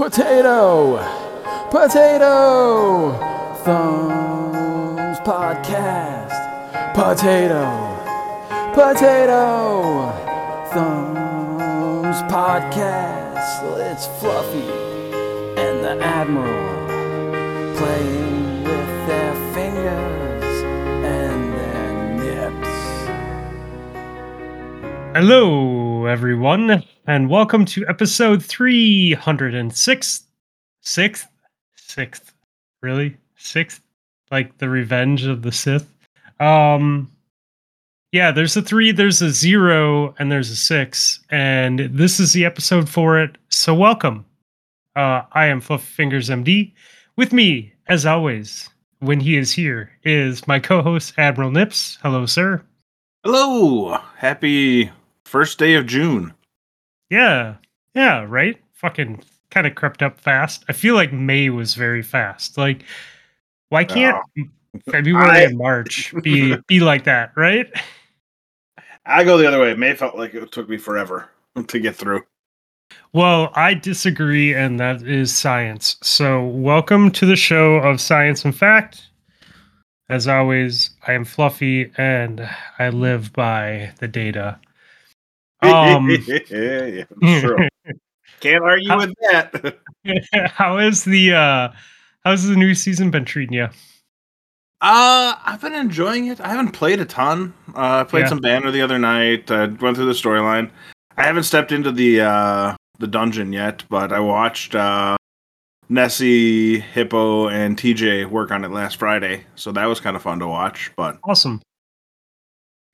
Potato! Potato! Thumbs Podcast! Potato! Potato! Thumbs Podcast! It's Fluffy and the Admiral playing with their fingers and their nips. Hello, everyone, and welcome to episode 306. Sixth? Sixth. Really? Sixth? Like the revenge of the Sith? Um, yeah, there's a three, there's a zero, and there's a six, and this is the episode for it. So, welcome. Uh, I am Fluff Fingers MD. With me, as always, when he is here, is my co host, Admiral Nips. Hello, sir. Hello. Happy first day of June. Yeah. Yeah, right? Fucking kind of crept up fast. I feel like May was very fast. Like why can't February I- and March be be like that, right? I go the other way. May felt like it took me forever to get through. Well, I disagree and that is science. So, welcome to the show of Science and Fact. As always, I am Fluffy and I live by the data. Um yeah, true. Can't argue How- with that. how is the uh how's the new season been treating you? Uh, I've been enjoying it. I haven't played a ton. Uh, I played Yeah. some banner the other night. I went through the storyline. I haven't stepped into the uh the dungeon yet, but I watched uh Nessie, Hippo, and TJ work on it last Friday, so that was kind of fun to watch. But Awesome.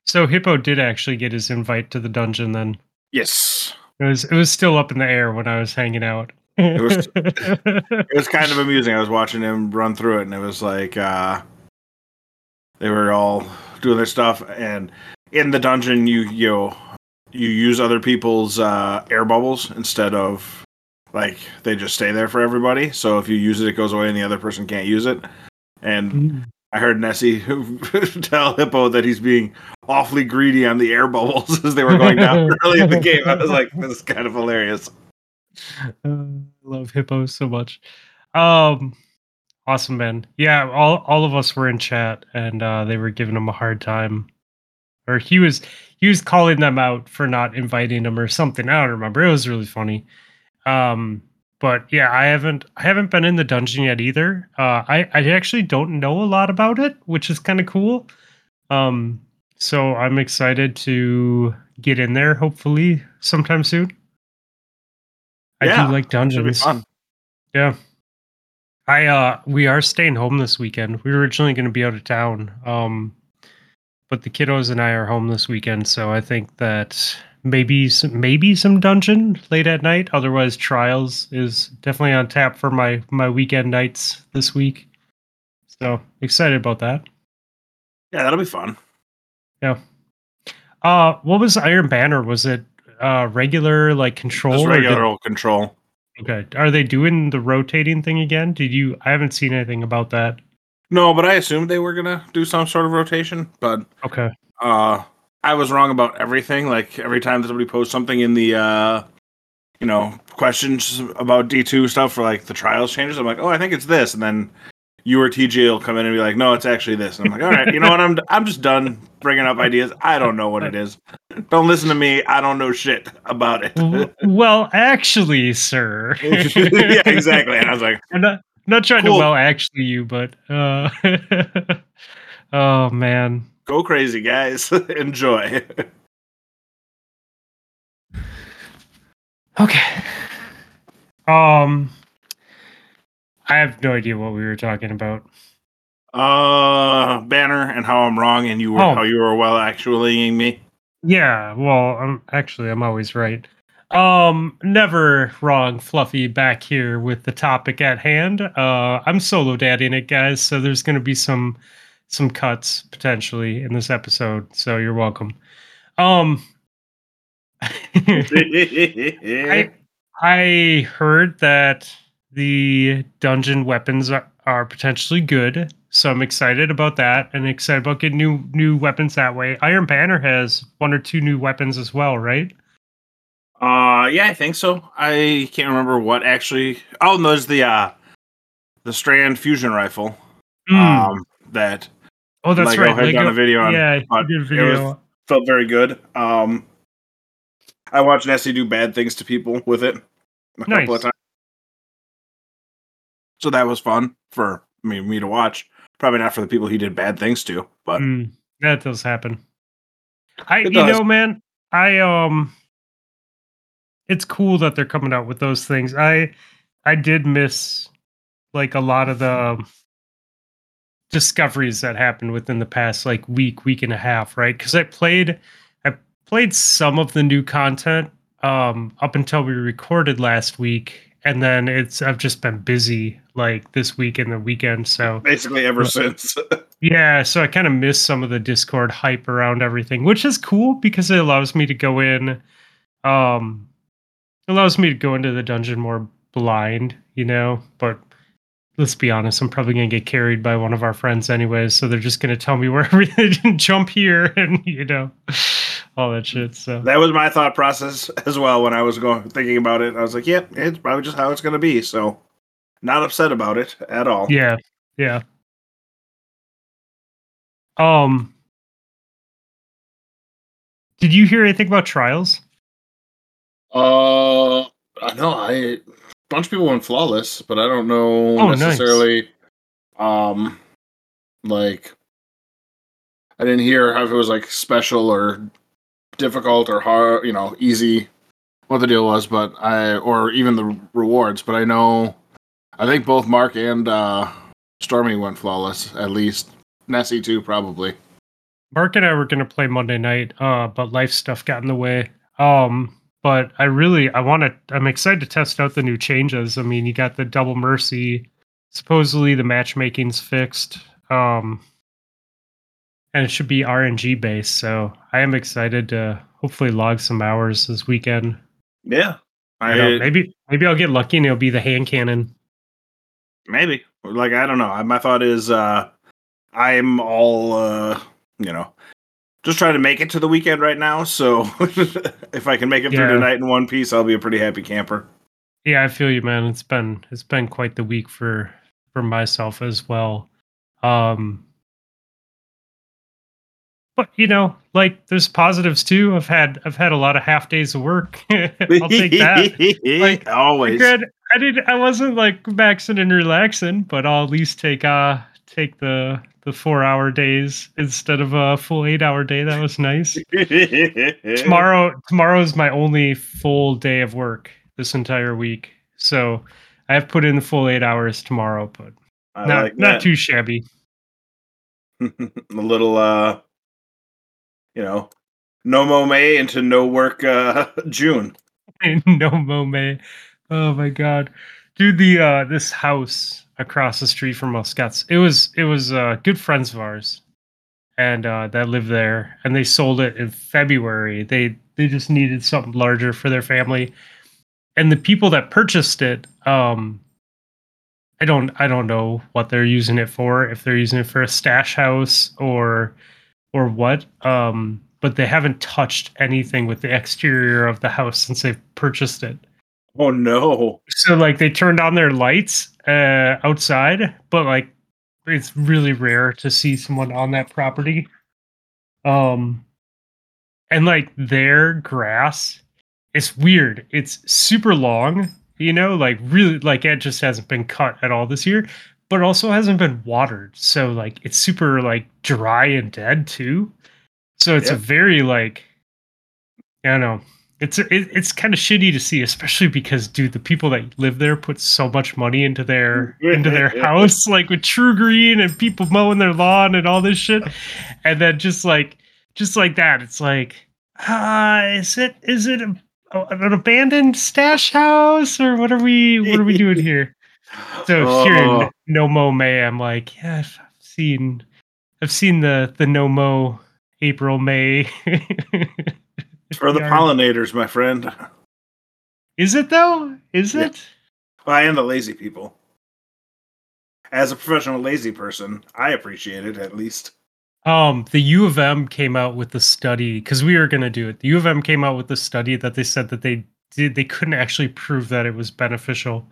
So Hippo did actually get his invite to the dungeon then. yes, It was it was still up in the air when I was hanging out. It was- it was kind of amusing. I was watching him run through it, and it was like uh, they were all doing their stuff. And in the dungeon, you you know, you use other people's uh, air bubbles instead of like they just stay there for everybody. So if you use it, it goes away, and the other person can't use it. And I heard Nessie tell Hippo that he's being awfully greedy on the air bubbles as they were going down early in the game. I was like, this is kind of hilarious. Uh, I love Hippo so much. Um awesome man. Yeah, all all of us were in chat and uh they were giving him a hard time. Or he was he was calling them out for not inviting him or something. I don't remember. It was really funny. Um but yeah, I haven't I haven't been in the dungeon yet either. Uh I I actually don't know a lot about it, which is kind of cool. Um so I'm excited to get in there hopefully sometime soon. I Yeah, do like It's gonna be dungeons. Yeah. I uh we are staying home this weekend. We were originally going to be out of town. Um but the kiddos and I are home this weekend, so I think that maybe some maybe some dungeon late at night. Otherwise trials is definitely on tap for my my weekend nights this week. So, excited about that. Yeah, that'll be fun. Yeah. Uh what was Iron Banner? Was it uh regular like control Just or did- regular control. Okay. Are they doing the rotating thing again? Did you I haven't seen anything about that. No, but I assumed they were gonna do some sort of rotation. But Okay. uh, I was wrong about everything. Like every time that somebody posts something in the uh, you know questions about D two stuff for like the trials changes, I'm like, oh, I think it's this, and then you or TJ will come in and be like, no, it's actually this. And I'm like, all right, you know what? I'm I'm just done bringing up ideas. I don't know what it is. Don't listen to me. I don't know shit about it. Well, actually, sir. yeah, exactly. And I was like, I'm not not trying Cool. to well actually you, but uh oh man. Go crazy, guys. Enjoy. Okay. Um I have no idea what we were talking about. Uh, banner and how I'm wrong, and you were Oh. how you were well actuallying me. Yeah, well, I'm actually I'm always right. Um, never wrong, Fluffy back here with the topic at hand. Uh, I'm solo daddying it, guys, so there's going to be some some cuts potentially in this episode. So you're welcome. Um, I I heard that the dungeon weapons are, are potentially good, so I'm excited about that and excited about getting new new weapons that way. Iron Banner has one or two new weapons as well, right? Uh yeah, I think so. I can't remember what actually. Oh, no, there's the uh, the Strand fusion rifle. Mm. Um, that oh, that's Lego right. had done a video on, yeah, he did a it was- video. felt very good. Um, I watched Nessie do bad things to people with it a couple Nice. of times, so that was fun for me me to watch. Probably not for the people he did bad things to, but Mm, that does happen. I, It you know, man, I um, it's cool that they're coming out with those things. I, I did miss like a lot of the discoveries that happened within the past like week, week and a half, right? Because I played, I played some of the new content um up until we recorded last week, and then it's I've just been busy like this week and the weekend, so. basically ever since. Yeah, so I kind of miss some of the Discord hype around everything, which is cool because it allows me to go in um allows me to go into the dungeon more blind, you know, but let's be honest, I'm probably going to get carried by one of our friends anyways, so they're just going to tell me where everything jump here and you know all that shit. So that was my thought process as well when I was going thinking about it. I was like, "Yep, it's probably just how it's going to be." So, not upset about it at all. yeah. Yeah. Um Did you hear anything about trials? Uh, I know I a bunch of people went flawless, but I don't know Oh, nice. necessarily. Um, like I didn't hear if it was like special or difficult or hard, you know, easy. What the deal was, but I or even the rewards. But I know, I think both Mark and uh Stormy went flawless. At least Nessie too, probably. Mark and I were gonna play Monday night, uh, but life stuff got in the way. Um, but I really I want to. I'm excited to test out the new changes. I mean, you got the double mercy. Supposedly the matchmaking's fixed. Um, and it should be RNG based. So I am excited to hopefully log some hours this weekend. Yeah, I know, maybe maybe I'll get lucky and it'll be the hand cannon. Maybe. Like I don't know. My thought is uh I'm all uh you know just trying to make it to the weekend right now, so if I can make it through tonight in one piece, I'll be a pretty happy camper. Yeah, I feel you, man. It's been it's been quite the week for for myself as well. Um but you know, like there's positives too. I've had I've had a lot of half days of work. I'll take that. Like, Always. Good. I did I wasn't like maxing and relaxing, but I'll at least take uh take the the four hour days instead of a full eight hour day. That was nice. tomorrow tomorrow is my only full day of work this entire week so i have put in the full eight hours tomorrow but I not like not too shabby a little uh you know no mow May into no work uh June. no mome oh my god dude the uh this house across the street from us got it was it was uh good friends of ours. And uh that lived there and they sold it in february. They they just needed something larger for their family. And the people that purchased it um i don't i don't know what they're using it for if they're using it for a stash house or or what um but they haven't touched anything with the exterior of the house since they've purchased it. Oh no. so like they turned on their lights uh outside but like it's really rare to see someone on that property. Um and like their grass it's weird. It's super long you know like really like it just hasn't been cut at all this year but also hasn't been watered. So like it's super like dry and dead too. So it's a very like i don't know it's it, it's kind of shitty to see especially because dude the people that live there put so much money into their into their house like with TruGreen and people mowing their lawn and all this shit. And then just like just like that it's like uh is it is it a, an abandoned stash house or what are we what are we doing here? So here in Oh. no mow May i'm like yeah i've seen i've seen the the no mo april may For the pollinators, my friend. Is it though? Is Yeah. it? I am the lazy people. As a professional lazy person, I appreciate it at least. Um, the U of M came out with the study because we were gonna do it. The U of M came out with the study that they said that they did they couldn't actually prove that it was beneficial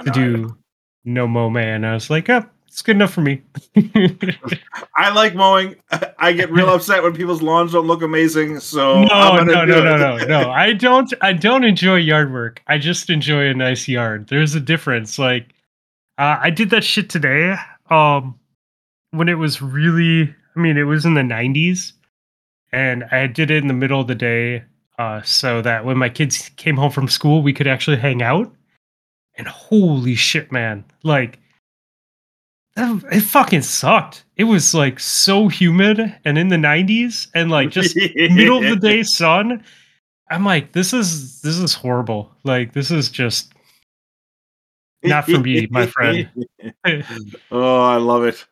to No, do no mow man. I was like, oh, it's good enough for me. I like mowing. I get real upset when people's lawns don't look amazing. So no, no, no, no, no, no. I don't. I don't enjoy yard work. I just enjoy a nice yard. There's a difference. Like, uh, I did that shit today. Um, when it was really, I mean, it was in the '90s, and I did it in the middle of the day, uh, so that when my kids came home from school, we could actually hang out. And holy shit, man! Like, it fucking sucked. It was like so humid and in the '90s, and like just middle of the day sun. I'm like, this is this is horrible. Like this is just not for me, my friend. oh, I love it.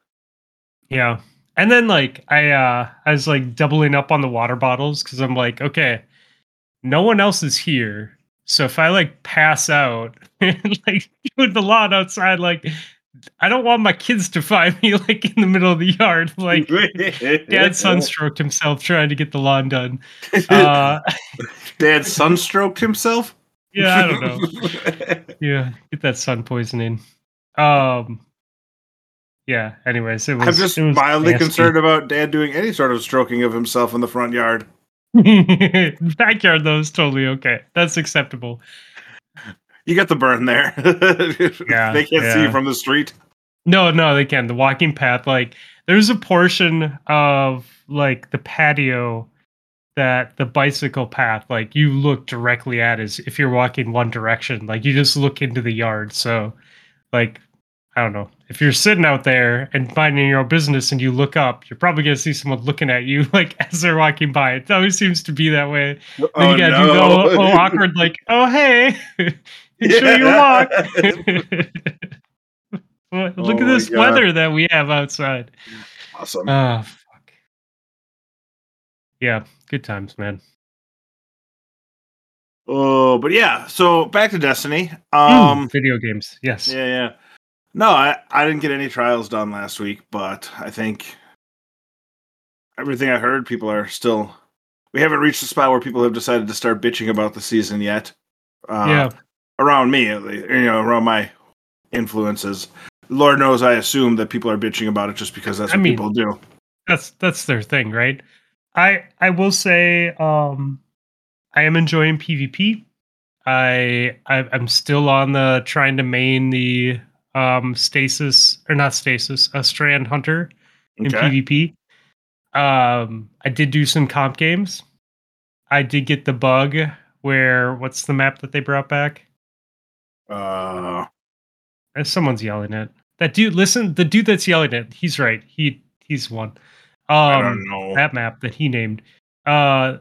yeah. And then like I uh I was like doubling up on the water bottles because I'm like, okay, no one else is here. So if I like pass out and like doing the lot outside, like I don't want my kids to find me like in the middle of the yard. Like dad sunstroked himself trying to get the lawn done. Uh Dad sunstroked himself. yeah, I don't know. yeah get that sun poisoning um yeah anyways it was I'm just mildly nasty. concerned about Dad doing any sort of stroking of himself in the front yard. backyard though is totally okay that's acceptable You got the burn there. Yeah, they can't see you from the street. no no they can't. the walking path like there's a portion of like the patio that the bicycle path like you look directly at is if you're walking one direction. Like you just look into the yard. So like i don't know. If you're sitting out there and minding your own business and you look up you're probably going to see someone looking at you like as they're walking by. It always seems to be that way. Oh, then oh, you gotta do the oh, awkward like oh hey enjoy your walk Well, look Oh at this weather that we have outside awesome. Oh fuck. Yeah, good times, man. oh, but yeah. So back to Destiny. Mm, Um, video games. Yes. yeah, yeah. No, I I didn't get any trials done last week, but I think everything I heard, people are still. We haven't reached the spot where people have decided to start bitching about the season yet. Uh, yeah. Around me, at least, you know, around my influences. Lord knows, I assume that people are bitching about it just because that's I what mean- people do. That's that's their thing, right? I I will say um I am enjoying PvP. I, I I'm still on the trying to main the um stasis or not stasis, a strand hunter in Okay. PvP. Um, I did do some comp games. I did get the bug where what's the map that they brought back? Uh, Uh, Someone's yelling at that dude. Listen, the dude that's yelling at, he's right. He he's one. I Um, don't know. that map that he named. Uh,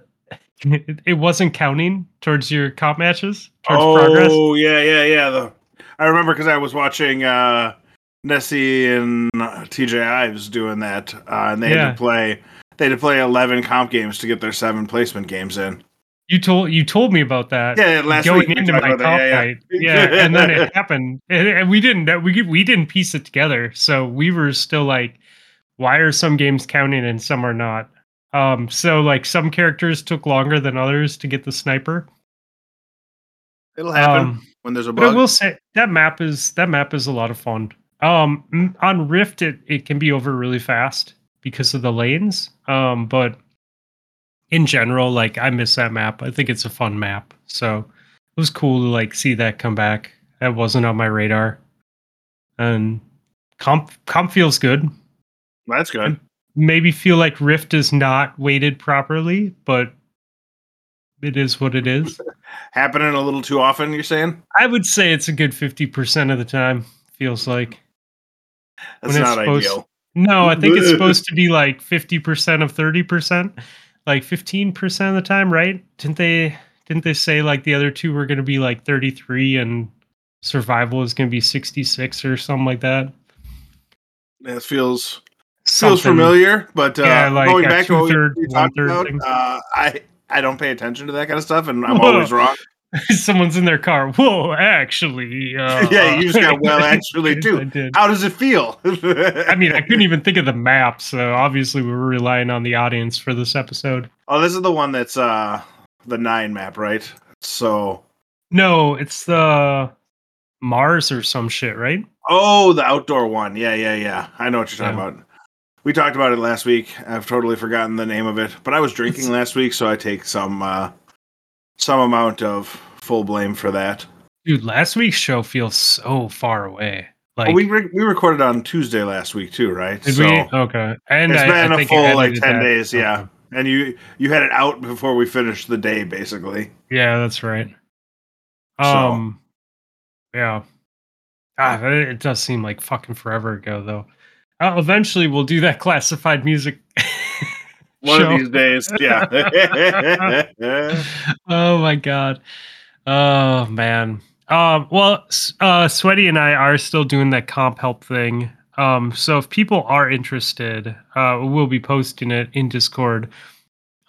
it, it wasn't counting towards your comp matches towards oh, progress. yeah, yeah, yeah. The I remember because I was watching uh, Nessie and uh, TJ Ives doing that, uh, and they had to play. They had to play eleven comp games to get their seven placement games in. You told you told me about that. Yeah, last going week we into talked my about that, yeah, yeah. night. Yeah, and then it happened, and, and we didn't we we didn't piece it together. So we were still like, why are some games counting and some are not? Um, so like some characters took longer than others to get the sniper. It'll happen Um, when there's a But I will say that map is that map is a lot of fun. Um, on Rift, it, it can be over really fast because of the lanes. Um, but in general, like I miss that map. I think it's a fun map. So it was cool to like see that come back. That wasn't on my radar. And comp comp feels good. That's good. Maybe feel like Rift is not weighted properly, but it is what it is. Happening a little too often. You're saying I would say it's a good fifty percent of the time. Feels like. that's When not ideal. No, I think it's supposed to be like 50% of 30%, like 15% of the time, right? Didn't they didn't they say like the other two were going to be like 33 and survival is going to be 66 or something like that? It feels Something. feels familiar, but uh, Yeah, like going back to what we talked about, uh, I I don't pay attention to that kind of stuff, and I'm Whoa. always wrong. Someone's in their car. Whoa, actually. Uh, Yeah, you just got well, actually, too. How does it feel? I mean, I couldn't even think of the map, so obviously we were relying on the audience for this episode. Oh, this is the one that's uh the nine map, right? So No, it's the Mars or some shit, right? Oh, the outdoor one. Yeah, yeah, yeah. I know what you're talking Yeah. about. We talked about it last week. I've totally forgotten the name of it, but I was drinking last week, so I take some uh, some amount of full blame for that. Dude, last week's show feels so far away. Like Well, we re- we recorded on Tuesday last week too, right? did so we? Okay, and it's I, been I a think full like ten that. days, yeah. Okay. And you you had it out before we finished the day, basically. Yeah, that's right. So- Um, yeah. Ah, it it does seem like fucking forever ago, though. Uh, eventually, we'll do that classified music. One show. of these days, yeah. oh my god. Oh man. Um, well, uh, Sweaty and I are still doing that comp help thing. Um, so if people are interested, uh, we'll be posting it in Discord.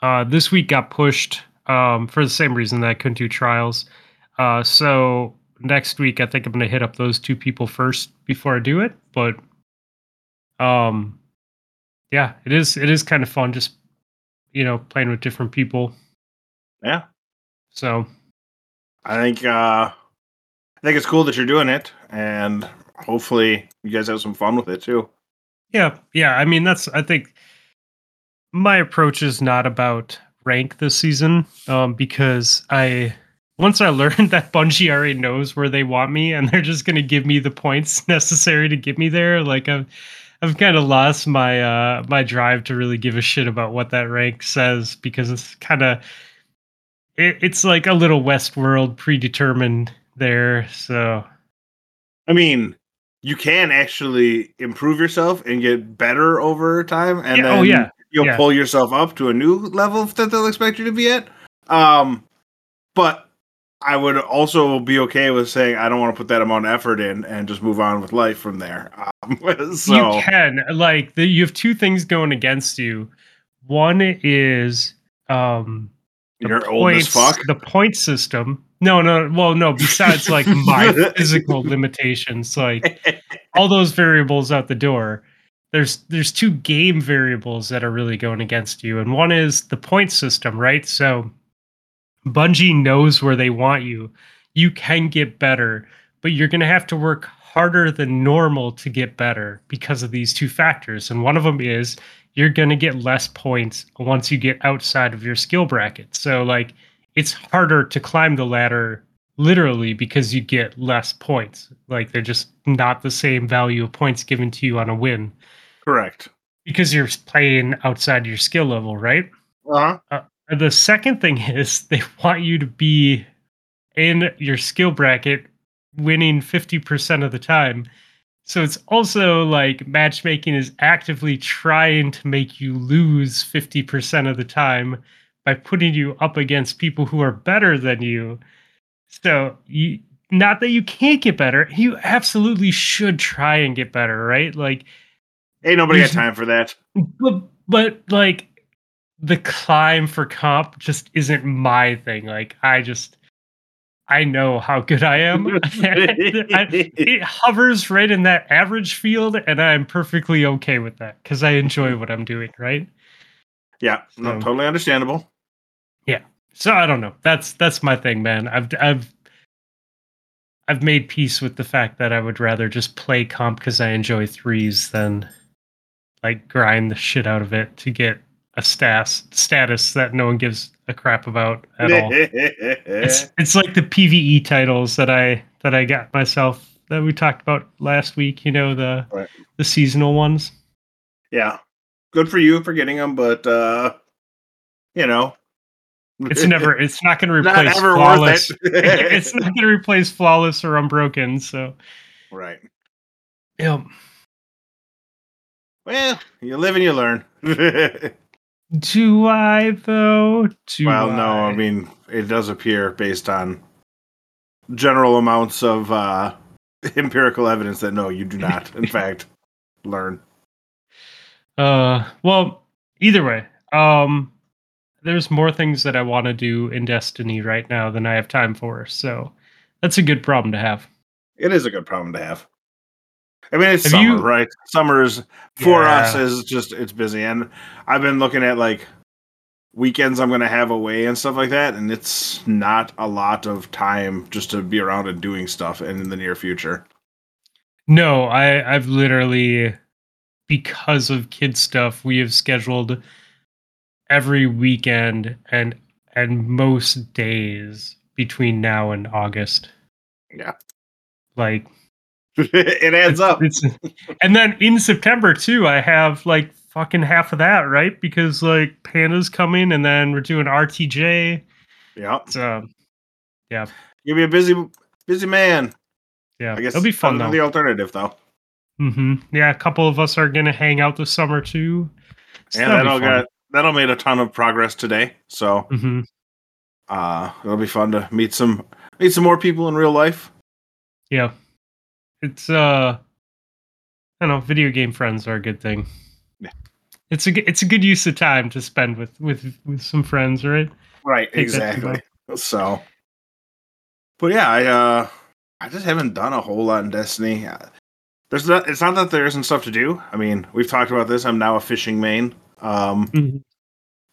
Uh, this week got pushed um, for the same reason that I couldn't do trials. Uh, so next week, I think I'm gonna hit up those two people first before I do it. But um, yeah, it is it is kind of fun just you know playing with different people. yeah. So I think uh I think it's cool that you're doing it and hopefully you guys have some fun with it too. Yeah, yeah. I mean, that's I think my approach is not about rank this season, um, because I once I learned that Bungie already knows where they want me and they're just gonna give me the points necessary to get me there. Like I've I've kind of lost my uh my drive to really give a shit about what that rank says because it's kind of it, it's like a little Westworld predetermined there. So I mean, you can actually improve yourself and get better over time and Yeah, then oh, yeah, you'll yeah. pull yourself up to a new level that they'll expect you to be at. Um but I would also be okay with saying I don't want to put that amount of effort in and just move on with life from there. Um, so you can like the, you have two things going against you one is um the you're old as fuck. the point system no no well no besides like my physical limitations like all those variables out the door there's there's two game variables that are really going against you and one is the point system right so bungie knows where they want you. You can get better but you're going to have to work harder than normal to get better because of these two factors. And one of them is you're going to get less points once you get outside of your skill bracket. So like it's harder to climb the ladder literally because you get less points. Like they're just not the same value of points given to you on a win. Correct. because you're playing outside your skill level right? Uh-huh. The second thing is they want you to be in your skill bracket winning 50% of the time. So it's also like matchmaking is actively trying to make you lose 50% of the time by putting you up against people who are better than you. So you not that you can't get better, you absolutely should try and get better, right? Like Ain't nobody got time for that. but but like the climb for comp just isn't my thing. Like I just I know how good I am. I- it hovers right in that average field, and I'm perfectly okay with that because I enjoy what I'm doing. Right. Yeah, no, totally understandable. Yeah. So I don't know. That's that's my thing, man. I've I've I've made peace with the fact that I would rather just play comp because I enjoy threes than like grind the shit out of it to get a stas status that no one gives a crap about at all. It's it's like the PVE titles that I that I got myself that we talked about last week. You know the Right. the seasonal ones. yeah, good for you for getting them, but uh, you know, It's never. It's not going to replace flawless. it. it's not going to replace flawless or unbroken. So right. yeah. Well, you live and you learn. Do I though? Do well, no, I mean it does appear based on general amounts of uh, empirical evidence that no, you do not. In fact, learn. Uh, well, either way, um, there's more things that I want to do in Destiny right now than I have time for. So that's a good problem to have. It is a good problem to have. I mean, it's Have summer, you- right? Summer's for us is just it's busy, and I've been looking at like weekends I'm going to have away and stuff like that, and it's not a lot of time just to be around and doing stuff in the near future. No, I I've literally because of kid stuff, we have scheduled every weekend and and most days between now and August. Yeah. Like it adds up. It's, and then in September too, I have like fucking half of that, right? Because like Panda's coming and then we're doing RTJ. Yeah. So yeah. You'll be a busy busy man. Yeah. I guess it'll be fun though. The alternative though. Mm-hmm. Yeah, a couple of us are gonna hang out this summer too. So yeah, that'll that'll get that'll made a ton of progress today. So Mhm. uh it'll be fun to meet some meet some more people in real life. Yeah. It's uh I don't know, video game friends are a good thing. Yeah. It's a it's a good use of time to spend with with with some friends, right? Right, Take exactly. So but yeah, I uh I just haven't done a whole lot in Destiny. Uh, There's not it's not that there isn't stuff to do. I mean, we've talked about this. I'm now a fishing main. Um Mhm.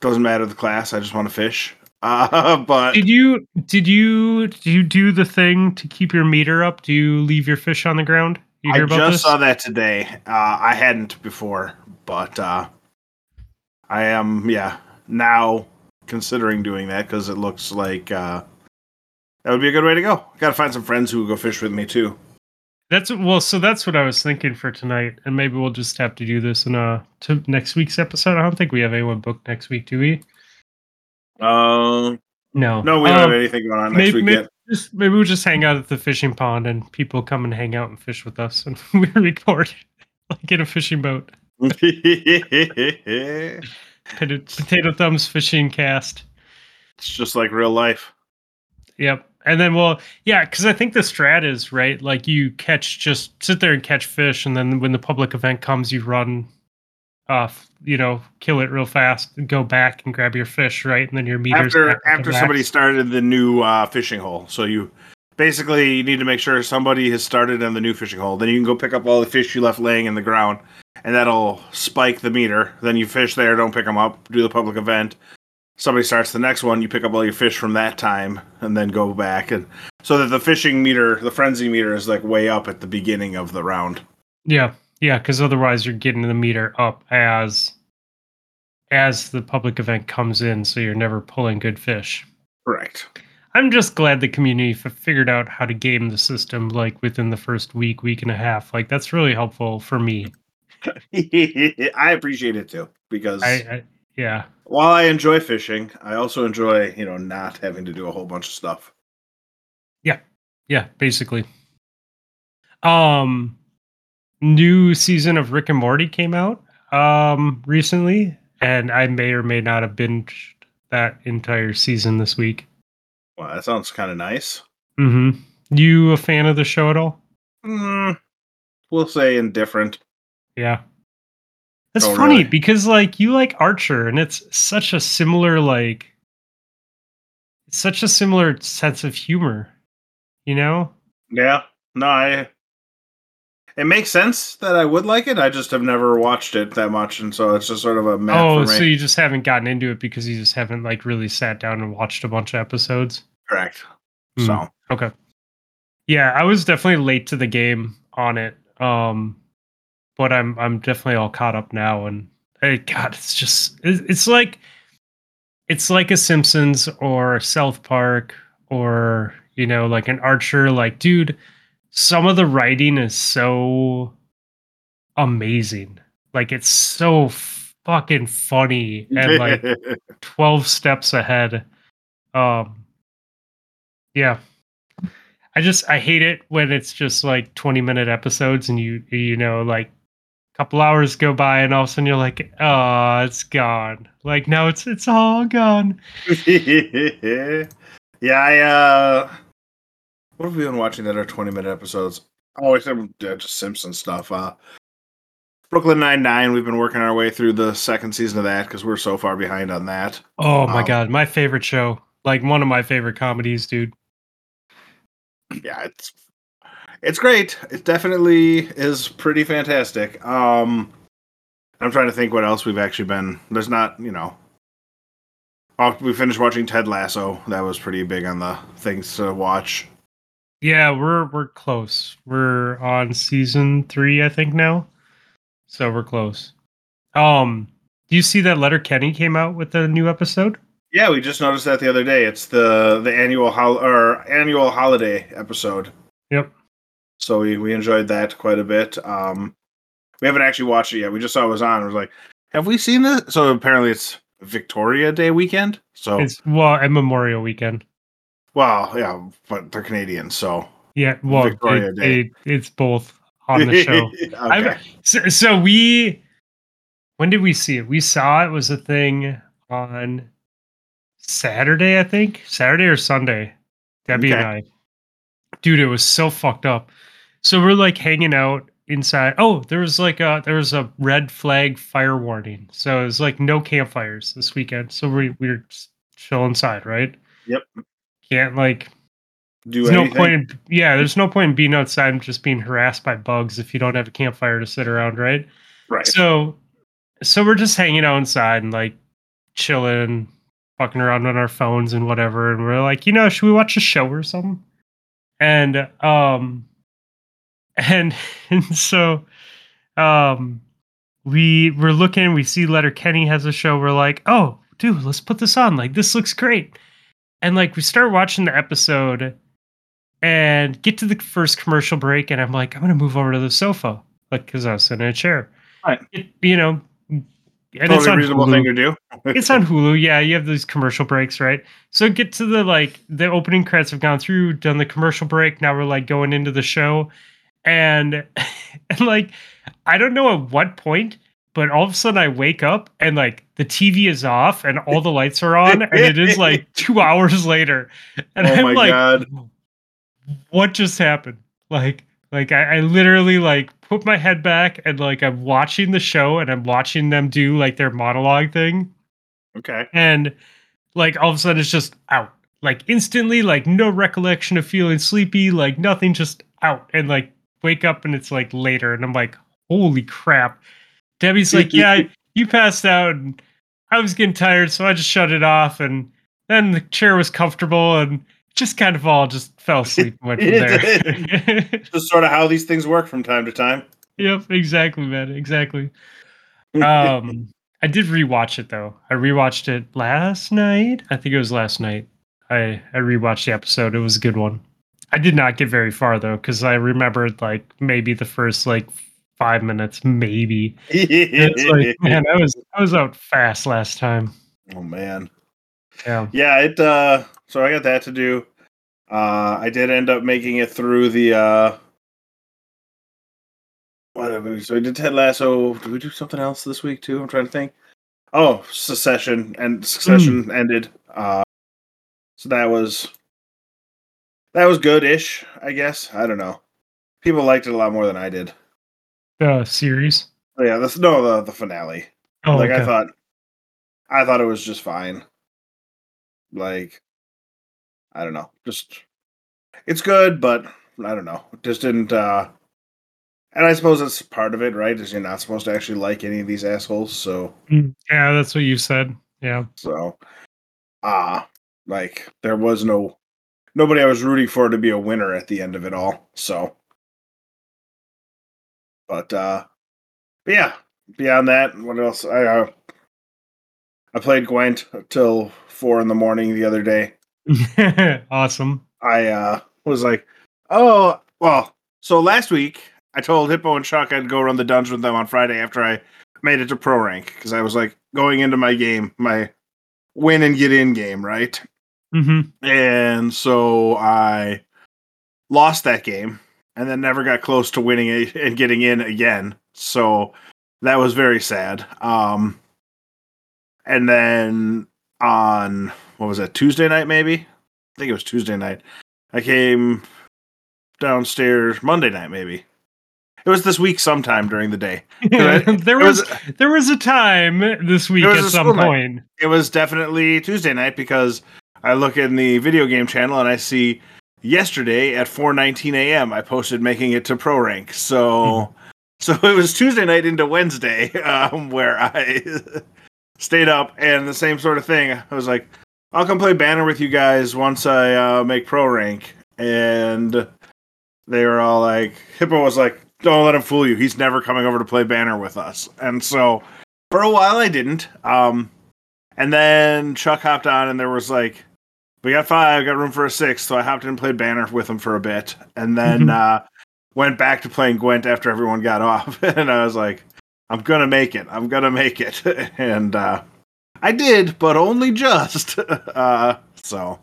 doesn't matter the class, I just want to fish. Uh but Did you did you do you do the thing to keep your meter up? Do you leave your fish on the ground? You I about just this? saw that today. Uh, I hadn't before, but uh, I am, yeah, now considering doing that because it looks like uh, that would be a good way to go. Got to find some friends who will go fish with me too. That's well, so that's what I was thinking for tonight, and maybe we'll just have to do this in uh to next week's episode. I don't think we have anyone booked next week, do we? Uh, No, no, we don't Um, have anything going on next maybe, week maybe, just, maybe we'll just hang out at the fishing pond, and people come and hang out and fish with us, and we record like in a fishing boat. Potato, potato thumbs fishing cast. It's just like real life. Yep. And then, well, yeah, because I think the strat is right. Like you catch, just sit there and catch fish, and then when the public event comes, you run off. You know, kill it real fast, and go back and grab your fish, right? And then your meters after back at the after somebody max. started the new uh, fishing hole. So you basically you need to make sure somebody has started on the new fishing hole. Then you can go pick up all the fish you left laying in the ground, and that'll spike the meter. Then you fish there, don't pick them up, do the public event. Somebody starts the next one, you pick up all your fish from that time, and then go back, and so that the fishing meter, the frenzy meter, is like way up at the beginning of the round. Yeah, yeah, because otherwise you're getting the meter up as as the public event comes in, so you're never pulling good fish. Right. I'm just glad the community f- figured out how to game the system like within the first week, week and a half. Like that's really helpful for me. I appreciate it too because I, I yeah. while I enjoy fishing, I also enjoy you know not having to do a whole bunch of stuff. Yeah, yeah, basically. Um new season of Rick and Morty came out um recently and I may or may not have binged that entire season this week. Well, that sounds kind of nice. Mhm. You a fan of the show at all? Mm, we'll say indifferent. Yeah. That's funny really? because like you like Archer and it's such a similar like such a similar sense of humor. You know? Yeah. No, I. It makes sense that I would like it. I just have never watched it that much, and so it's just sort of a oh, for me. so you just haven't gotten into it because you just haven't like really sat down and watched a bunch of episodes. Correct. Hmm. So Okay. Yeah, I was definitely late to the game on it. Um but I'm I'm definitely all caught up now and hey god, it's just it's, it's like it's like a Simpsons or South Park or you know like an Archer like dude, some of the writing is so amazing. Like it's so fucking funny and like 12 steps ahead. Um yeah. I just I hate it when it's just like 20 minute episodes and you you know like a couple hours go by and all of a sudden you're like, "Oh, it's gone." Like now it's it's all gone. yeah, I. uh What have we been watching that are twenty minute episodes? Oh, except uh, just Simpson stuff. Uh Brooklyn Nine Nine. We've been working our way through the second season of that because we're so far behind on that. Oh my Um, god, my favorite show. Like one of my favorite comedies, dude. yeah, it's it's great. It definitely is pretty fantastic. Um I'm trying to think what else we've actually been. There's not, you know, Oh, we finished watching Ted Lasso. That was pretty big on the things to watch. Yeah, we're we're close. We're on season three, I think now. So we're close. Um, do you see that Letterkenny came out with a new episode? Yeah, we just noticed that the other day. It's the the annual hol- or annual holiday episode. Yep. So we, we enjoyed that quite a bit. Um, we haven't actually watched it yet. We just saw it was on. I was like, have we seen this? So apparently it's Victoria Day weekend. So It's well, and Memorial Weekend. Well, yeah, but they're Canadian, so Yeah, well, Victoria it- Day. it- it's both on the show. okay. So, so we, when did we see it? We saw it was a thing on Saturday, I think Saturday or Sunday. Debbie and I, dude, it was so fucked up. So we're like hanging out inside. Oh, there was like a there was a red flag fire warning. So it was like no campfires this weekend. So we we were chill inside, right? Yep. Can't like Do there's no point in yeah, there's no point in being outside and just being harassed by bugs if you don't have a campfire to sit around, right? right. So so we're just hanging out inside and like chilling, fucking around on our phones and whatever, and we're like, you know, should we watch a show or something? And um and and so um we we're looking, we see Letterkenny has a show, we're like, oh dude, let's put this on. Like this looks great. And like we start watching the episode and get to the first commercial break, and I'm like, I'm gonna move over to the sofa, like because I was sitting in a chair. Right. It, you know, and it's totally on reasonable Hulu. thing to do. it's on Hulu. Yeah, you have these commercial breaks, right? So get to the like the opening credits have gone through, done the commercial break. Now we're like going into the show, and and like I don't know at what point, but all of a sudden I wake up and like the TV is off and all the lights are on, and it is like two hours later, and oh I'm my like, god. what just happened? Like, like I, I literally like put my head back and like I'm watching the show and I'm watching them do like their monologue thing, Okay. and like all of a sudden it's just out, like instantly, like no recollection of feeling sleepy, like nothing, just out, and like wake up and it's like later, and I'm like, holy crap. Debbie's like, yeah, you passed out, and I was getting tired, so I just shut it off, and then the chair was comfortable, and just kind of all just fell asleep and went from there. Just sort of how these things work from time to time. yep, exactly, man, exactly. Um, I did rewatch it though. I rewatched it last night. I think it was last night. I I rewatched the episode. It was a good one. I did not get very far though because I remembered like maybe the first like five minutes, maybe. It's like man, I was I was out fast last time. oh man. Yeah. Yeah, it uh so I got that to do. Uh I did end up making it through the uh whatever. So I did Ted Lasso. Did we do something else this week too? I'm trying to think. Oh, Secession and Succession ended. Uh so that was that was good-ish, I guess. I don't know. People liked it a lot more than I did. The series. Oh, yeah, this no the the finale. Oh, like I thought I thought it was just fine. Like I don't know. Just it's good, but I don't know. Just didn't uh and I suppose that's part of it, right? Is you're not supposed to actually like any of these assholes, so Mm, yeah, that's what you said. Yeah. so ah like there was no nobody I was rooting for to be a winner at the end of it all. So but uh but yeah, beyond that, what else? I uh, I played Gwent till four in the morning the other day. awesome. I uh was like, oh well. So last week I told Hippo and Chuck I'd go run the dungeon with them on Friday after I made it to pro rank because I was like going into my game, my win and get in game, right? hmm And so I lost that game and then never got close to winning it and getting in again. So that was very sad. Um and then on what was that Tuesday night maybe? I think it was Tuesday night. I came downstairs Monday night maybe. It was this week sometime during the day. there was, was there was a time this week at some school night. point. it was definitely Tuesday night because I look in the video game channel and I see yesterday at 4:19 a.m. I posted making it to pro rank. So so it was Tuesday night into Wednesday um, where I stayed up, and the same sort of thing. I was like, I'll come play banner with you guys once I uh, make pro rank, and they were all like, Hippo was like, don't let him fool you. He's never coming over to play banner with us. And so for a while I didn't. Um, and then Chuck hopped on, and there was like, we got five, got room for a six. So I hopped in and played banner with him for a bit, and then uh, went back to playing Gwent after everyone got off. and I was like, I'm gonna make it. I'm gonna make it. and uh, I did, but only just. uh, so,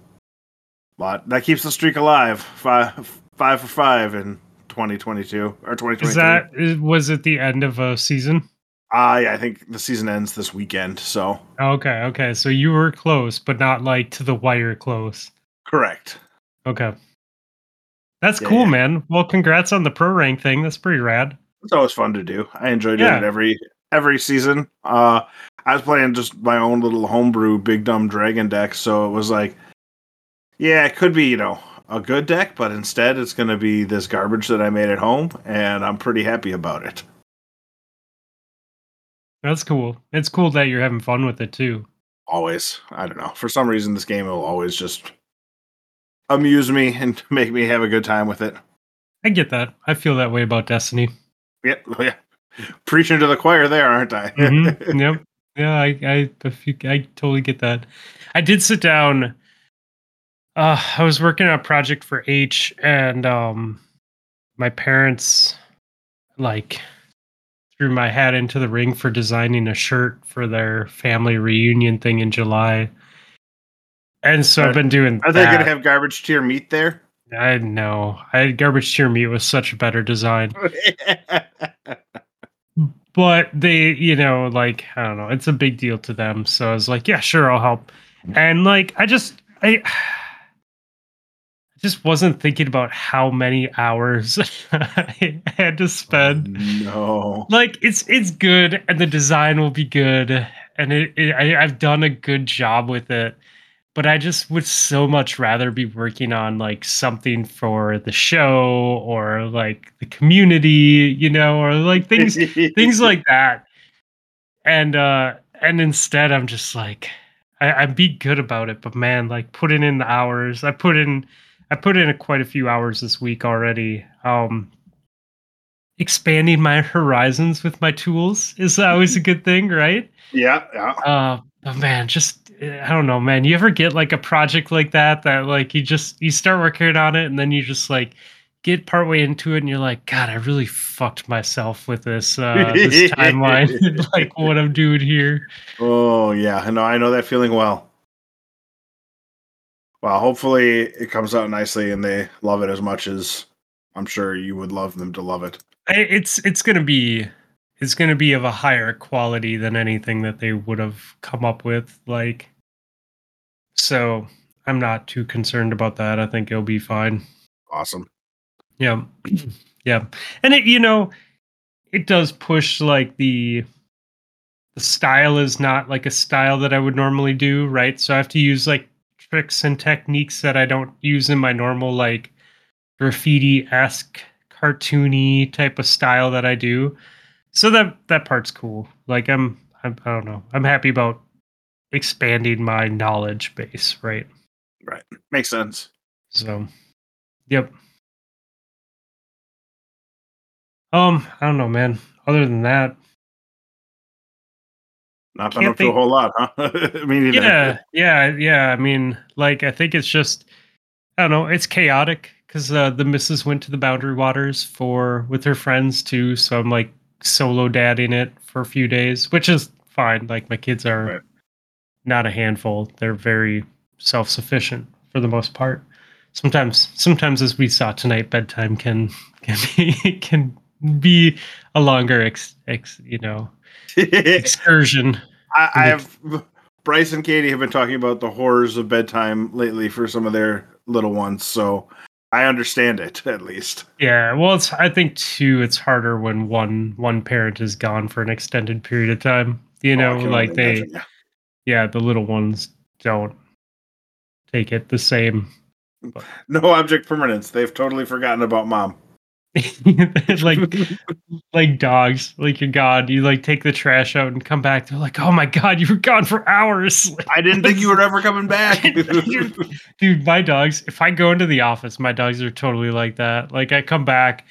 but that keeps the streak alive. Five, five for five in 2022 or 2023. Is that was it the end of a season? Uh, yeah, I think the season ends this weekend. So Okay, okay. So you were close, but not like to the wire close. correct. Okay. That's Yeah, cool, yeah. man. Well, congrats on the pro rank thing. That's pretty rad. It's always fun to do. I enjoy doing Yeah. it every every season. Uh, I was playing just my own little homebrew big dumb dragon deck, so it was like, yeah, it could be you know a good deck, but instead it's going to be this garbage that I made at home, and I'm pretty happy about it. That's cool. It's cool that you're having fun with it too. Always, I don't know. For some reason, this game will always just amuse me and make me have a good time with it. I get that. I feel that way about Destiny. Yeah, yeah. Preaching to the choir there, aren't I? Mhm, yep. Yeah, I, I, I I totally get that. I did sit down. Uh, I was working on a project for H, and um, my parents like threw my hat into the ring for designing a shirt for their family reunion thing in July. And so I've been doing. Are they going to have garbage tier meat there? I know. I had garbage tier meat was such a better design. but they you know like i don't know it's a big deal to them so i was like yeah sure i'll help and like i just I just wasn't thinking about how many hours i had to spend. No. like it's it's good and the design will be good and it, it I, i've done a good job with it but i just would so much rather be working on like something for the show or like the community you know or like things things like that. And uh and instead i'm just like I, i be good about it but man like putting in the hours. I put in i put in quite a few hours this week already um expanding my horizons with my tools is always a good thing right yeah, yeah. uh but man just eh, i don't know man you ever get like a project like that that like you just you start working on it and then you just like get partway into it and you're like god i really fucked myself with this uh this timeline like what i'm doing here Oh yeah, I know. I know that feeling well. Well, hopefully it comes out nicely and they love it as much as I'm sure you would love them to love it. It's it's gonna be it's gonna be of a higher quality than anything that they would have come up with like so i'm not too concerned about that i think it'll be fine Awesome. Yeah. yeah. And it, you know, it does push like the the style is not like a style that I would normally do, right? So I have to use like tricks and techniques that I don't use in my normal like graffiti-esque cartoony type of style that I do. So that that part's cool. Like I'm, I'm I don't know. I'm happy about expanding my knowledge base, right? Right. Makes sense. So, yep. Um, I don't know, man. Other than that, Not been Can't up to a whole lot, huh? I mean, yeah, yeah, yeah. I mean, like, I think it's just, I don't know, it's chaotic because uh, the missus went to the Boundary Waters for with her friends too. So I'm like solo dadding it for a few days, which is fine. Like my kids are Right. not a handful; they're very self sufficient for the most part. Sometimes, sometimes as we saw tonight, bedtime can can be can be a longer ex, ex you know excursion. I, I have Bryce and Katie have been talking about the horrors of bedtime lately for some of their little ones, so I understand it at least. Yeah, well, it's I think too. It's harder when one one parent is gone for an extended period of time. You Oh, know, can like they, imagine, yeah. yeah, the little ones don't take it the same. no object permanence. They've totally forgotten about mom. like like dogs, like your god. You like take the trash out and come back. They're like, oh my god, you were gone for hours. I didn't think you were ever coming back. Dude, my dogs, if I go into the office, my dogs are totally like that. Like I come back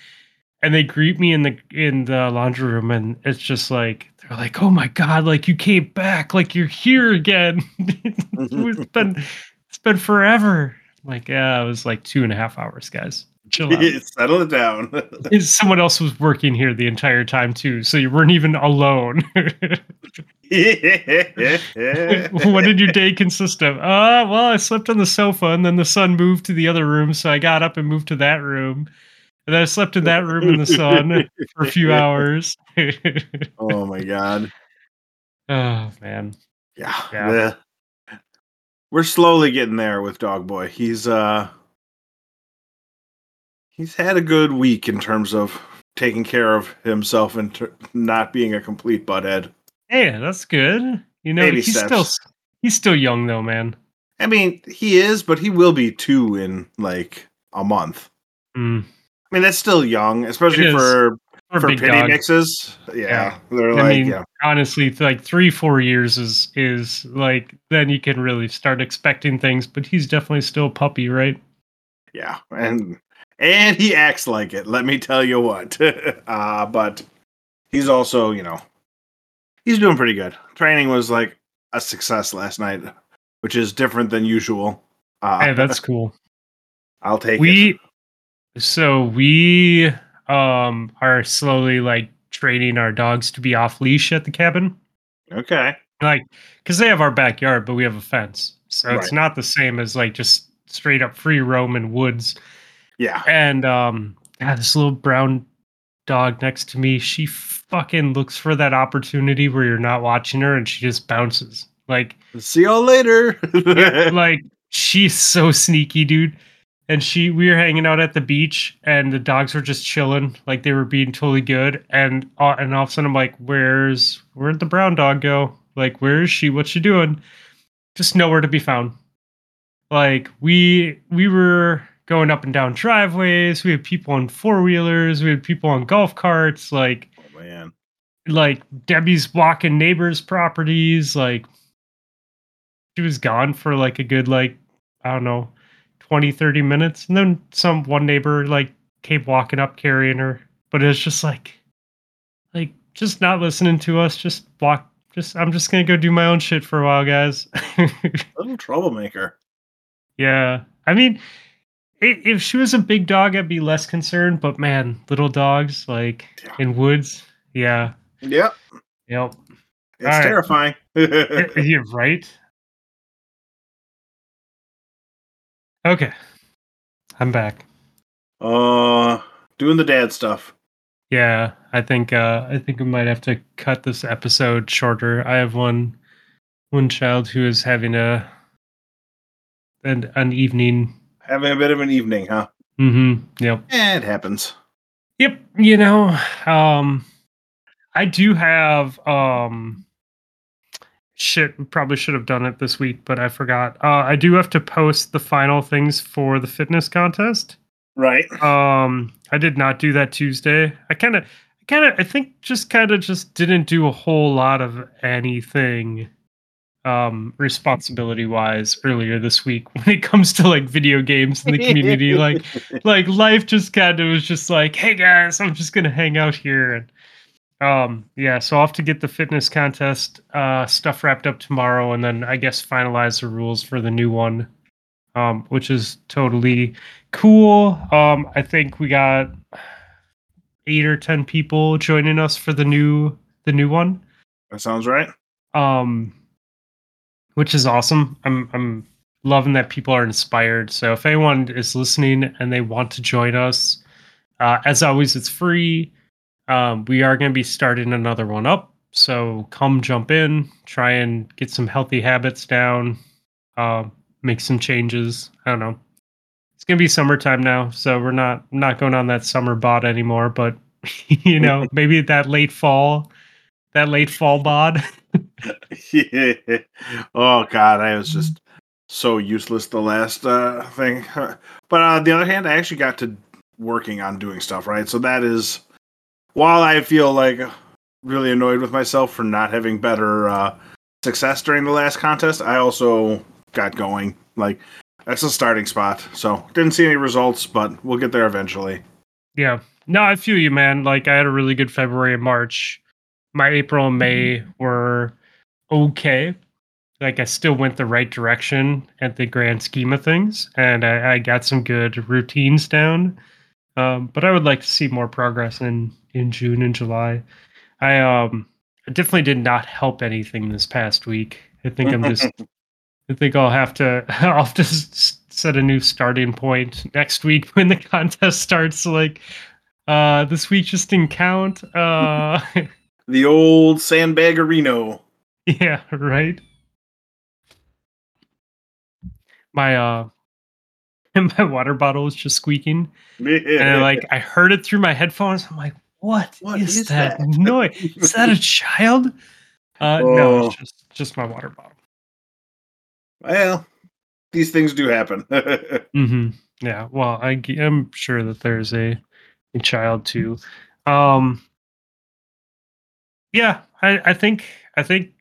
and they greet me in the in the laundry room and it's just like they're like, "Oh my god, like you came back, like you're here again." it's been it's been forever. Like, yeah, it was like two and a half hours, guys. Chill out. Settle it down. Someone else was working here the entire time too, so you weren't even alone. what did your day consist of? Uh, well, I slept on the sofa, and then the sun moved to the other room, so I got up and moved to that room. And then I slept in that room in the sun for a few hours. oh my god. oh man. Yeah. Yeah. We're slowly getting there with Dog Boy. He's uh he's had a good week in terms of taking care of himself and ter- not being a complete butthead. Hey, that's good. You know, Baby he's steps. still he's still young though, man. I mean, he is, but he will be two in like a month. Mm. I mean, that's still young, especially for For for pity dog. mixes. Yeah, Yeah. they're I like, mean, yeah, honestly, like three, four years is is like then you can really start expecting things. But he's definitely still a puppy, right? yeah, and and he acts like it. Let me tell you what. uh, but he's also, you know, he's doing pretty good. Training was like a success last night, which is different than usual. Uh, Hey, that's cool. I'll take it. we so we um are slowly like training our dogs to be off leash at the cabin Okay. like because they have our backyard but we have a fence so it's not the same as like just straight up free roam in woods Yeah. and um yeah, this little brown dog next to me she fucking looks for that opportunity where you're not watching her and she just bounces like See y'all later. like she's so sneaky, dude. And she we were hanging out at the beach and the dogs were just chilling, like they were being totally good. And uh, and all of a sudden I'm like, where's where'd the brown dog go? Like, where is she? What's she doing? Just nowhere to be found. Like we we were going up and down driveways. We had people on four wheelers. We had people on golf carts. Like oh man. like Debbie's walking neighbors' properties. Like she was gone for like a good like I don't know 20 30 minutes and then some one neighbor like came walking up carrying her but it's just like like just not listening to us just walk just I'm just gonna go do my own shit for a while guys Little troublemaker. yeah I mean if she was a big dog I'd be less concerned but man little dogs like Yeah. in woods yeah Yep. yep It's All right. terrifying. You're right. Okay. I'm back. uh doing the dad stuff. Yeah, I think uh I think we might have to cut this episode shorter. I have one one child who is having a an an evening. Having a bit of an evening, huh? Mm-hmm. Yep. Eh, it happens. Yep, you know, um I do have um shit, probably should have done it this week, but I forgot. Uh I do have to post the final things for the fitness contest. Right. Um, I did not do that Tuesday. I kind of, kind of, I think just kind of just didn't do a whole lot of anything, um, responsibility wise earlier this week when it comes to like video games in the community. like, like life just kind of was just like, hey guys, I'm just gonna hang out here and. Um, yeah, so I'll have to get the fitness contest uh, stuff wrapped up tomorrow, and then I guess finalize the rules for the new one, um, which is totally cool. Um, I think we got eight or ten people joining us for the new the new one. that sounds right. Um, which is awesome. I'm I'm loving that people are inspired. So if anyone is listening and they want to join us, uh, as always, it's free. Um, we are going to be starting another one up. So come jump in, try and get some healthy habits down, uh, make some changes. I don't know. It's gonna be summertime now, so we're not not going on that summer bod anymore. But you know, maybe that late fall, that late fall bod. yeah. Oh god, I was just so useless the last uh thing. But on the other hand, I actually got to working on doing stuff, right? So that is while I feel like really annoyed with myself for not having better uh, success during the last contest, I also got going. Like that's a starting spot. So didn't see any results, but we'll get there eventually. Yeah. No, I feel you, man. Like I had a really good February and March. My April and May were okay. Like I still went the right direction at the grand scheme of things, and I, I got some good routines down. Um, but I would like to see more progress in in June and July. I um I definitely did not help anything this past week. I think I'm just I think I'll have to I'll have to set a new starting point next week when the contest starts. Like, uh, this week just didn't count. Uh, The old sandbaggerino. yeah, right. My uh, my water bottle was just squeaking, and I, like I heard it through my headphones. I'm like, what, What is, is that, that?" noise? Is that a child? Uh, no, Oh. it's just just my water bottle. well, these things do happen. hmm Yeah. Well, I, am sure that there's a, a child too. Um, yeah, I, I think I think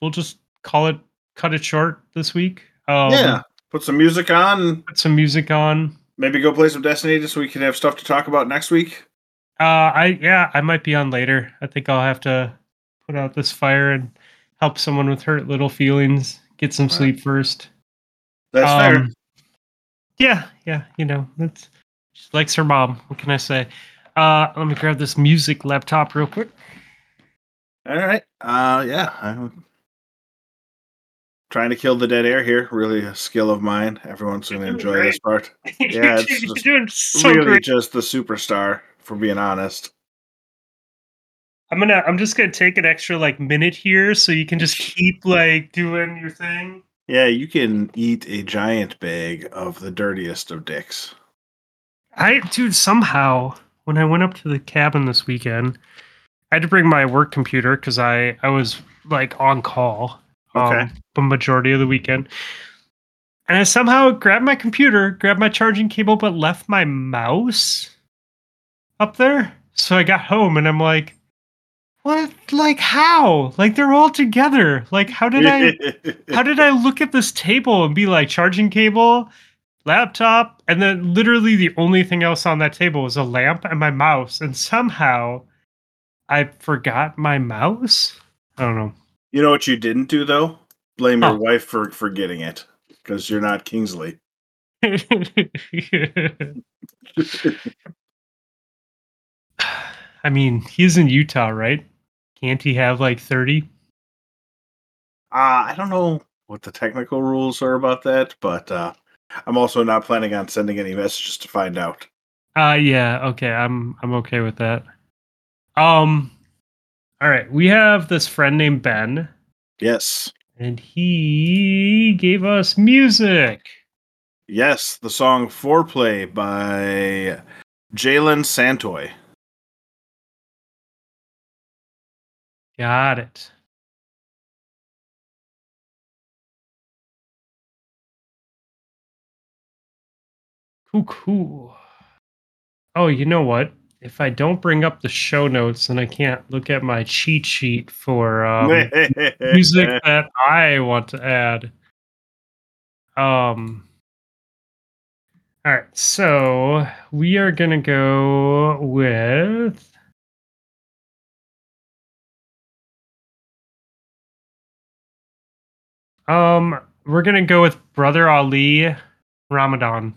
we'll just call it cut it short this week. Um, yeah. Put some music on Put some music on. maybe go play some Destiny just so we can have stuff to talk about next week. Uh, I yeah, I might be on later. I think I'll have to put out this fire and help someone with hurt little feelings get some Right. sleep first. That's fair. Um, Yeah, yeah, you know, that's she likes her mom. What can I say? Uh, let me grab this music laptop real quick. All right. Uh, yeah. I'm trying to kill the dead air here. Really a skill of mine. Everyone's going to enjoy doing this part. Yeah, it's you're doing so really great. just the superstar, for being honest. I'm gonna, I'm just gonna take an extra like minute here, so you can just keep like doing your thing. Yeah, you can eat a giant bag of the dirtiest of dicks. I, dude, somehow when I went up to the cabin this weekend, I had to bring my work computer because I, I was like on call, Okay. um, the majority of the weekend. And I somehow grabbed my computer, grabbed my charging cable, but left my mouse up there. So I got home and I'm like, what? Like, how? Like, they're all together. Like, how did I? how did I look at this table and be like charging cable, laptop, and then literally the only thing else on that table was a lamp and my mouse, and somehow I forgot my mouse. I don't know. You know what you didn't do though? Blame your wife for forgetting it because you're not Kingsley. I mean, he's in Utah, right? Can't he have like 30? Uh, I don't know what the technical rules are about that, but uh, I'm also not planning on sending any messages to find out. Uh yeah, okay. I'm I'm okay with that. Um all right, we have this friend named Ben Yes, and he gave us music. yes, the song "Foreplay" by Jalen Santoy. Got it. Cool, cool. Oh, you know what? If I don't bring up the show notes, then I can't look at my cheat sheet for um, music that I want to add. Um. All right, so we are gonna go with. Um, we're gonna go with Brother Ali Ramadan.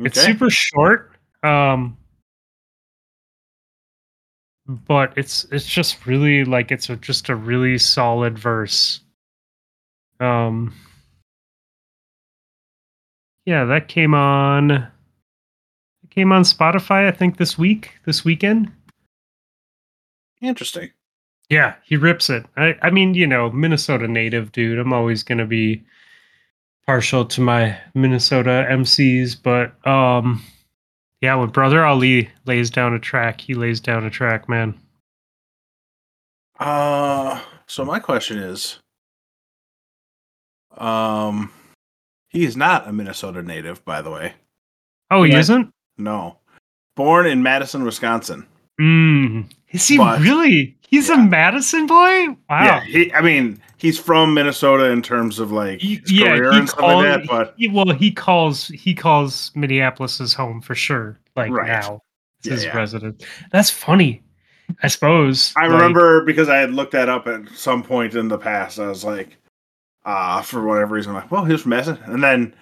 It's super short. Um but it's it's just really like it's a, just a really solid verse. Um Yeah, that came on it came on Spotify I think this week, this weekend. Interesting. Yeah, he rips it. I, I mean, you know, Minnesota native dude. I'm always gonna be partial to my Minnesota MCs, but um, yeah, when Brother Ali lays down a track, he lays down a track, man. Uh, so my question is, um, he is not a Minnesota native, by the way. Oh, he Yeah. isn't. No, born in Madison, Wisconsin. Mm. Is he But- really? He's a Madison boy. Wow. Yeah, he. I mean, he's from Minnesota in terms of like He- yeah, career and stuff called- like that. But he, well, he calls he calls Minneapolis his home for sure. Like Right. now, it's Yeah, his yeah. residence. That's funny. I suppose. I like- remember because I had looked that up at some point in the past. I was like, uh, for whatever reason, I'm like, well, he's from Madison. And then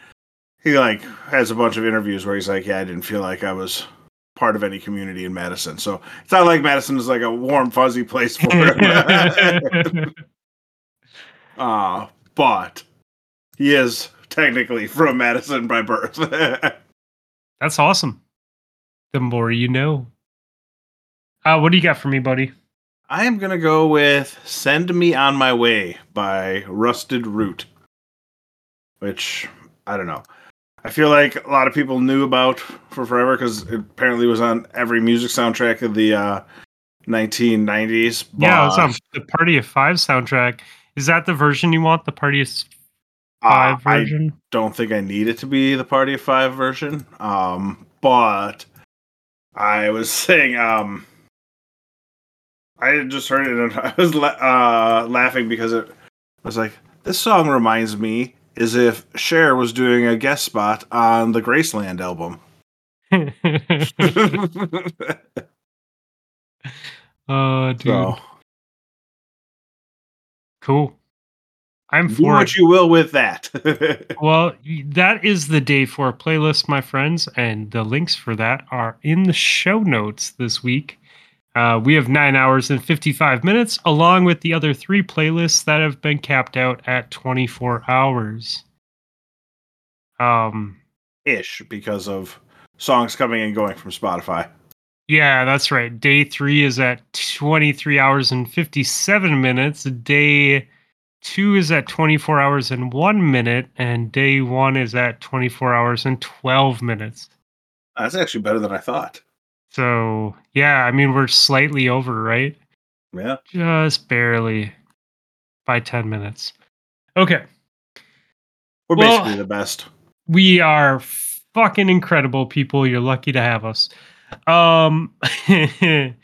he like has a bunch of interviews where he's like, yeah, I didn't feel like I was part of any community in Madison. So it's not like Madison is like a warm, fuzzy place for him. uh, but he is technically from Madison by birth. That's awesome. The more you know. Uh, what do you got for me, buddy? I am gonna go with "Send Me on My Way" by Rusted Root, which I don't know. I feel like a lot of people knew about for forever because it apparently was on every music soundtrack of the uh, 1990s. Yeah, it's on the Party of Five soundtrack. Is that the version you want? The Party of uh, Five I version? don't think I need it to be the Party of Five version. Um, but I was saying, um, I had just heard it and I was la- uh, laughing because it was like this song reminds me as if Cher was doing a guest spot on the Graceland album. uh, dude, so cool. I'm do for what it. you will with that. Well, that is the day for a playlist, my friends, and the links for that are in the show notes this week. Uh, we have nine hours and 55 minutes, along with the other three playlists that have been capped out at 24 hours. Um, Ish because of songs coming and going from Spotify. yeah, that's right. Day three is at 23 hours and 57 minutes. Day two is at 24 hours and one minute, and day one is at 24 hours and 12 minutes. That's actually better than I thought. So yeah, I mean we're slightly over, right? Yeah. Just barely by 10 minutes. Okay. We're Well- basically the best. We are fucking incredible people. You're lucky to have us. Um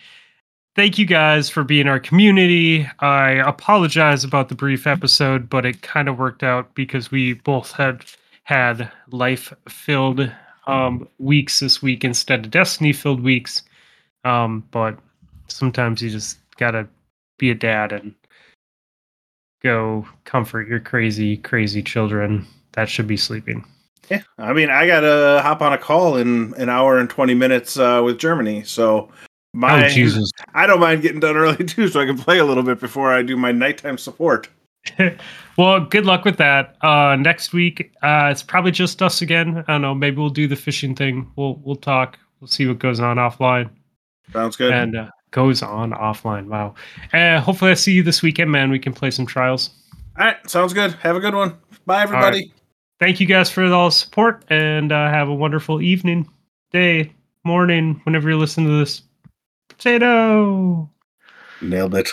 thank you guys for being our community. I apologize about the brief episode, but it kind of worked out because we both had had life-filled um weeks this week instead of destiny-filled weeks. Um but sometimes you just got to be a dad and go comfort your crazy crazy children that should be sleeping. Yeah, I mean, I gotta hop on a call in an hour and twenty minutes uh, with Germany, so my oh Jesus. I don't mind getting done early too, so I can play a little bit before I do my nighttime support. well, good luck with that. Uh, next week, uh, it's probably just us again. I don't know. Maybe we'll do the fishing thing. We'll we'll talk. We'll see what goes on offline Sounds good. and uh, goes on offline. Wow. Uh, hopefully, I see you this weekend, man. We can play some trials. All right, sounds good. Have a good one. Bye, everybody. Thank you guys for all the support, and uh, have a wonderful evening, day, morning, whenever you listen to this. Potato. Nailed it.